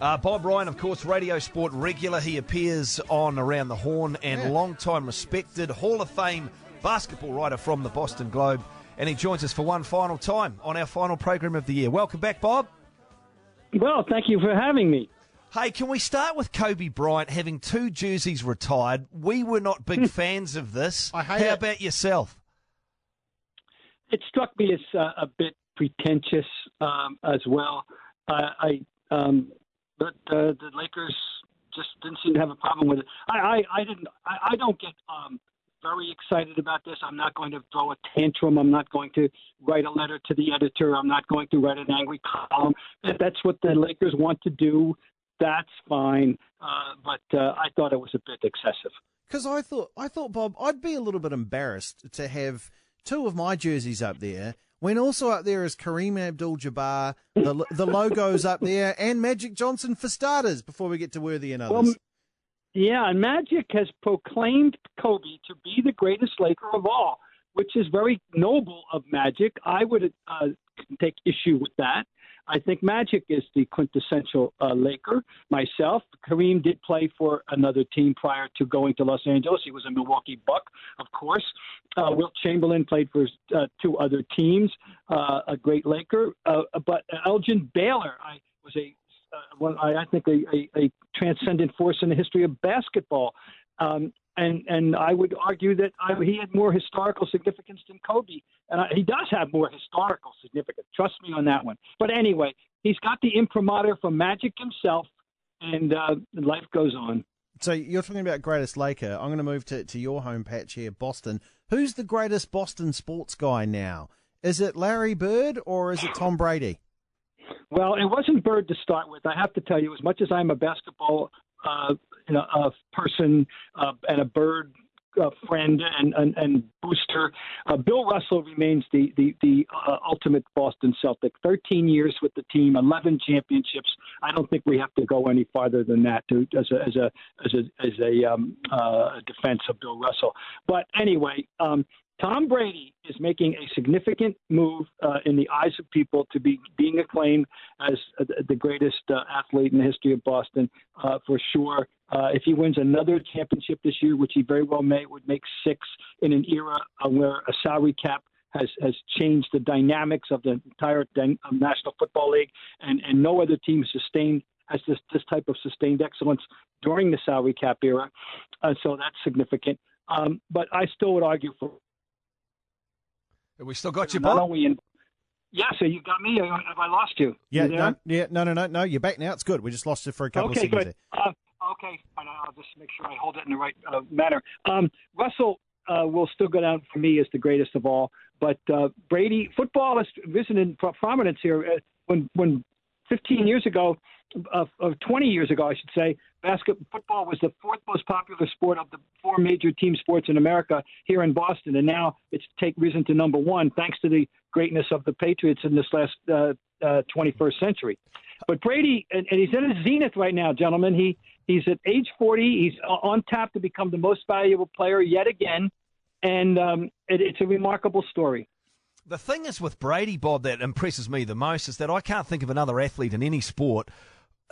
Uh, Bob Ryan, of course, Radio Sport regular. He appears on Around the Horn and Yeah. long-time respected Hall of Fame basketball writer from the Boston Globe. And he joins us for one final time on our final program of the year. Welcome back, Bob. Well, thank you for having me. Hey, can we start with Kobe Bryant having two jerseys retired? We were not big fans of this. I hate How it. about yourself? It struck me as uh, a bit pretentious um, as well. Uh, I, um, but uh, the Lakers just didn't seem to have a problem with it. I, I, I didn't. I, I don't get um, very excited about this. I'm not going to throw a tantrum. I'm not going to write a letter to the editor. I'm not going to write an angry column. If that's what the Lakers want to do, that's fine. Uh, but uh, I thought it was a bit excessive. Because I thought, I thought, Bob, I'd be a little bit embarrassed to have two of my jerseys up there when also up there is Kareem Abdul-Jabbar, the the logos up there, and Magic Johnson for starters. Before we get to Worthy and others. Well, Yeah, and Magic has proclaimed Kobe to be the greatest Laker of all, which is very noble of Magic. I would uh, take issue with that. I think Magic is the quintessential uh, Laker. Myself, Kareem did play for another team prior to going to Los Angeles. He was a Milwaukee Buck, of course. Uh, Wilt Chamberlain played for uh, two other teams, uh, a great Laker. Uh, but Elgin Baylor, I was a uh, well, I, I think a, a, a transcendent force in the history of basketball. Um, and and I would argue that I, he had more historical significance than Kobe, and I, he does have more historical significance. Trust me on that one. But anyway, he's got the imprimatur from Magic himself, and uh, life goes on. So you're talking about greatest Laker. I'm going to move to, to your home patch here, Boston. Who's the greatest Boston sports guy now? Is it Larry Bird or is it Tom Brady? Well, it wasn't Bird to start with. I have to tell you, as much as I'm a basketball uh, you know, uh, person uh, and a Bird uh, friend and, and, and booster, uh, Bill Russell remains the the, the uh, ultimate Boston Celtic. 13 years with the team, 11 championships. I don't think we have to go any farther than that to as a as a as a as a um, uh, defense of Bill Russell. But anyway. Um, Tom Brady is making a significant move uh, in the eyes of people to be being acclaimed as uh, the greatest uh, athlete in the history of Boston, uh, for sure. Uh, if he wins another championship this year, which he very well may, would make six in an era where a salary cap has has changed the dynamics of the entire National Football League, and and no other team sustained has this this type of sustained excellence during the salary cap era. So that's significant. Um, but I still would argue for Have we still got you, Bob? only in. Yeah, so you got me. Have I lost you? Yeah, You no, yeah, no, no, no, no. You're back now. It's good. We just lost you for a couple okay, of seconds. Uh, okay, and I'll just make sure I hold it in the right uh, manner. Um, Russell uh, will still go down for me as the greatest of all, but uh, Brady, football has risen in prominence here. Uh, when when 15 years ago, uh, of 20 years ago, I should say, basketball football was the fourth most popular sport of the four major team sports in America here in Boston, and now it's take risen to number one thanks to the greatness of the Patriots in this last uh, uh, 21st century. But Brady, and, and he's in his zenith right now, gentlemen. He he's at age 40. He's on tap to become the most valuable player yet again, and um, it, it's a remarkable story. The thing is with Brady, Bob, that impresses me the most is that I can't think of another athlete in any sport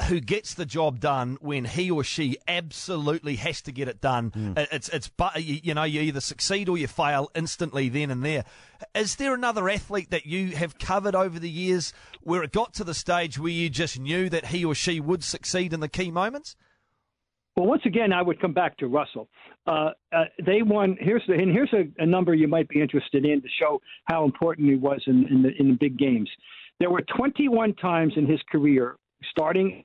who gets the job done when he or she absolutely has to get it done. It- It's it's but you, you know you either succeed or you fail instantly then and there. Is there another athlete that you have covered over the years where it got to the stage where you just knew that he or she would succeed in the key moments? Well, once again, I would come back to Russell. Uh, uh, they won. Here's the and here's a, a number you might be interested in to show how important he was in, in the in the big games. There were 21 times in his career, starting.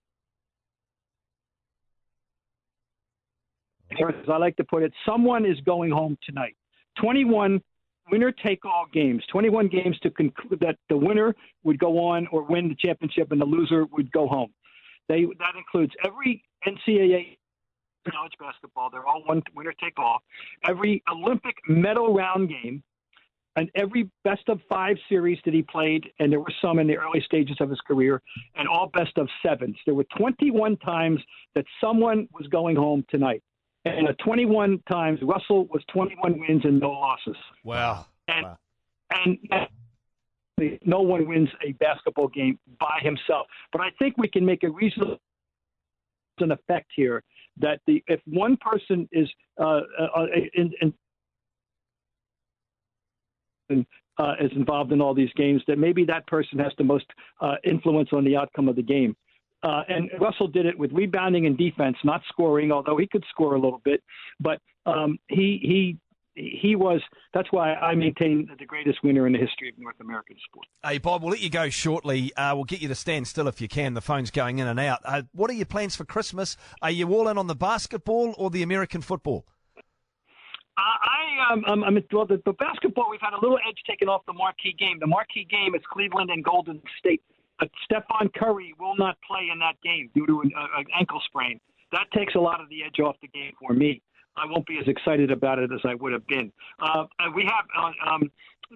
As I like to put it, someone is going home tonight. 21 winner take all games, 21 games to conclude that the winner would go on or win the championship and the loser would go home. They that includes every NCAA college basketball. They're all one winner take all. Every Olympic medal round game, and every best of five series that he played, and there were some in the early stages of his career, and all best of sevens. There were 21 times that someone was going home tonight. And uh, 21 times, Russell was 21 wins and no losses. Wow. And Wow. and no one wins a basketball game by himself. But I think we can make a reasonable an effect here that the if one person is uh, uh, in, in uh, is involved in all these games, that maybe that person has the most uh, influence on the outcome of the game. Uh, and Russell did it with rebounding and defense, not scoring, although he could score a little bit. But um, he he he was. That's why I maintain the greatest winner in the history of North American sport. Hey Bob, we'll let you go shortly. Uh, we'll get you to stand still if you can. The phone's going in and out. Uh, what are your plans for Christmas? Are you all in on the basketball or the American football? I um, I'm, I'm well, the, the basketball we've had a little edge taken off the marquee game. The marquee game is Cleveland and Golden State. But Stephen Curry will not play in that game due to an, uh, an ankle sprain. That takes a lot of the edge off the game for me. I won't be as excited about it as I would have been. Uh, we have uh, um,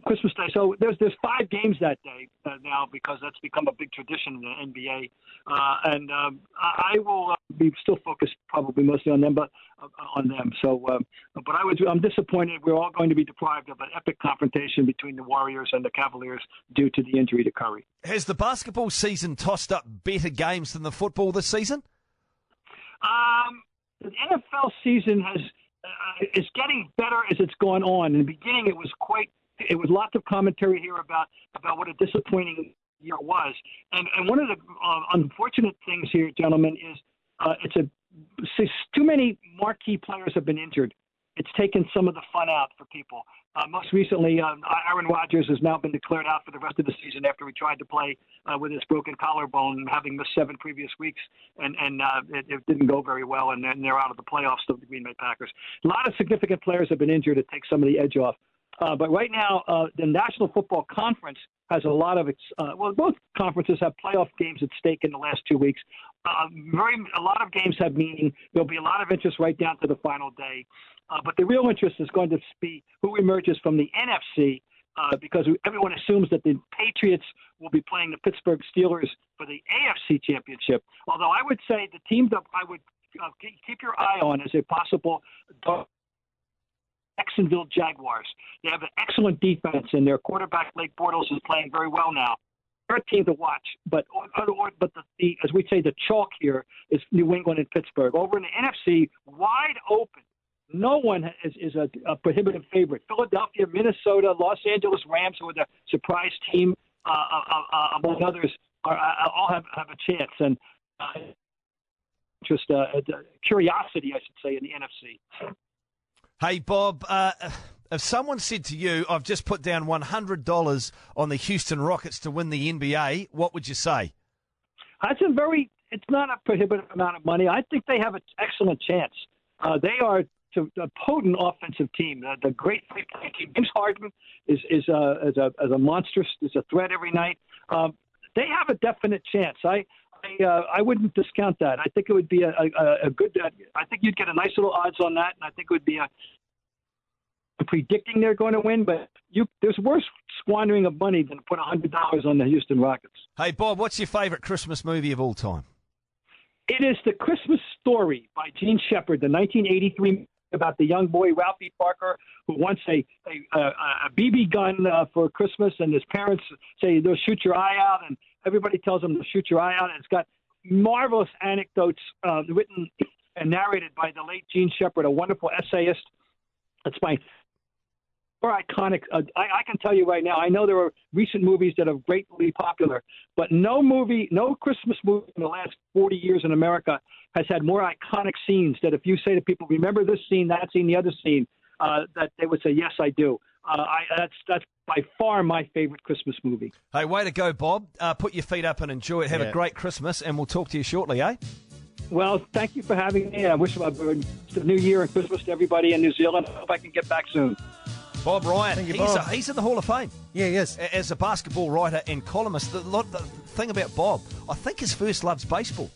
Christmas Day. So there's there's five games that day uh, now because that's become a big tradition in the NBA, uh, and um, I will uh, be still focused probably mostly on them, but uh, on them. So, um, but I was I'm disappointed. We're all going to be deprived of an epic confrontation between the Warriors and the Cavaliers due to the injury to Curry. Has the basketball season tossed up better games than the football this season? Um, the NFL season has uh, is getting better as it's gone on. In the beginning, it was quite it was lots of commentary here about about what a disappointing year was, and and one of the uh, unfortunate things here, gentlemen, is uh, it's a too many marquee players have been injured. It's taken some of the fun out for people. Uh, most recently, uh, Aaron Rodgers has now been declared out for the rest of the season after he tried to play uh, with his broken collarbone, having missed seven previous weeks, and and uh, it, it didn't go very well, and, and they're out of the playoffs of the Green Bay Packers. A lot of significant players have been injured to take some of the edge off. Uh, but right now, uh, the National Football Conference has a lot of its. Uh, well, both conferences have playoff games at stake in the last two weeks. Uh, very, a lot of games have meaning. There'll be a lot of interest right down to the final day. Uh, but the real interest is going to be who emerges from the NFC, because everyone assumes that the Patriots will be playing the Pittsburgh Steelers for the AFC Championship. Although I would say the team that I would keep your eye on is a possible Jacksonville Jaguars. They have an excellent defense, and their quarterback Blake Bortles is playing very well now. They're a team to watch, but but the, the as we say, the chalk here is New England and Pittsburgh. Over in the NFC, wide open. No one is, is a, a prohibitive favorite. Philadelphia, Minnesota, Los Angeles Rams, who are the surprise team uh, uh, uh, among others, are, uh, all have, have a chance. And uh, just uh, curiosity, I should say, in the NFC. Hey, Bob, uh, if someone said to you, I've just put down $100 on the Houston Rockets to win the NBA, what would you say? That's a very, it's not a prohibitive amount of money. I think they have an excellent chance. Uh, they are a potent offensive team. Uh, the great team. James Harden is is a, is a is a monstrous is a threat every night. Um, they have a definite chance. I I, uh, I wouldn't discount that. I think it would be a, a, a good. Uh, I think you'd get a nice little odds on that, and I think it would be a predicting they're going to win. But you, there's worse squandering of money than to put hundred dollars on the Houston Rockets. Hey Bob, what's your favorite Christmas movie of all time? It is the Christmas Story by Jean Shepherd, the 1983 about the young boy Ralphie Parker who wants a a, a BB gun uh, for Christmas, and his parents say they'll shoot your eye out, and everybody tells them to shoot your eye out. It's got marvelous anecdotes uh, written and narrated by the late Jean Shepherd, a wonderful essayist. That's my more iconic. Uh, I, I can tell you right now. I know there are recent movies that are greatly popular, but no movie, no Christmas movie in the last 40 years in America has had more iconic scenes. That if you say to people, "Remember this scene, that scene, the other scene," uh, that they would say, "Yes, I do." Uh, I, that's that's by far my favorite Christmas movie. Hey, way to go, Bob! Uh, put your feet up and enjoy it. Have yeah. a great Christmas, and we'll talk to you shortly, eh? Well, thank you for having me. I wish a New Year and Christmas to everybody in New Zealand. I hope I can get back soon. Bob Ryan. You, he's, Bob. A, he's in the Hall of Fame. Yeah, he is. As a basketball writer and columnist, the, the thing about Bob, I think his first love's baseball.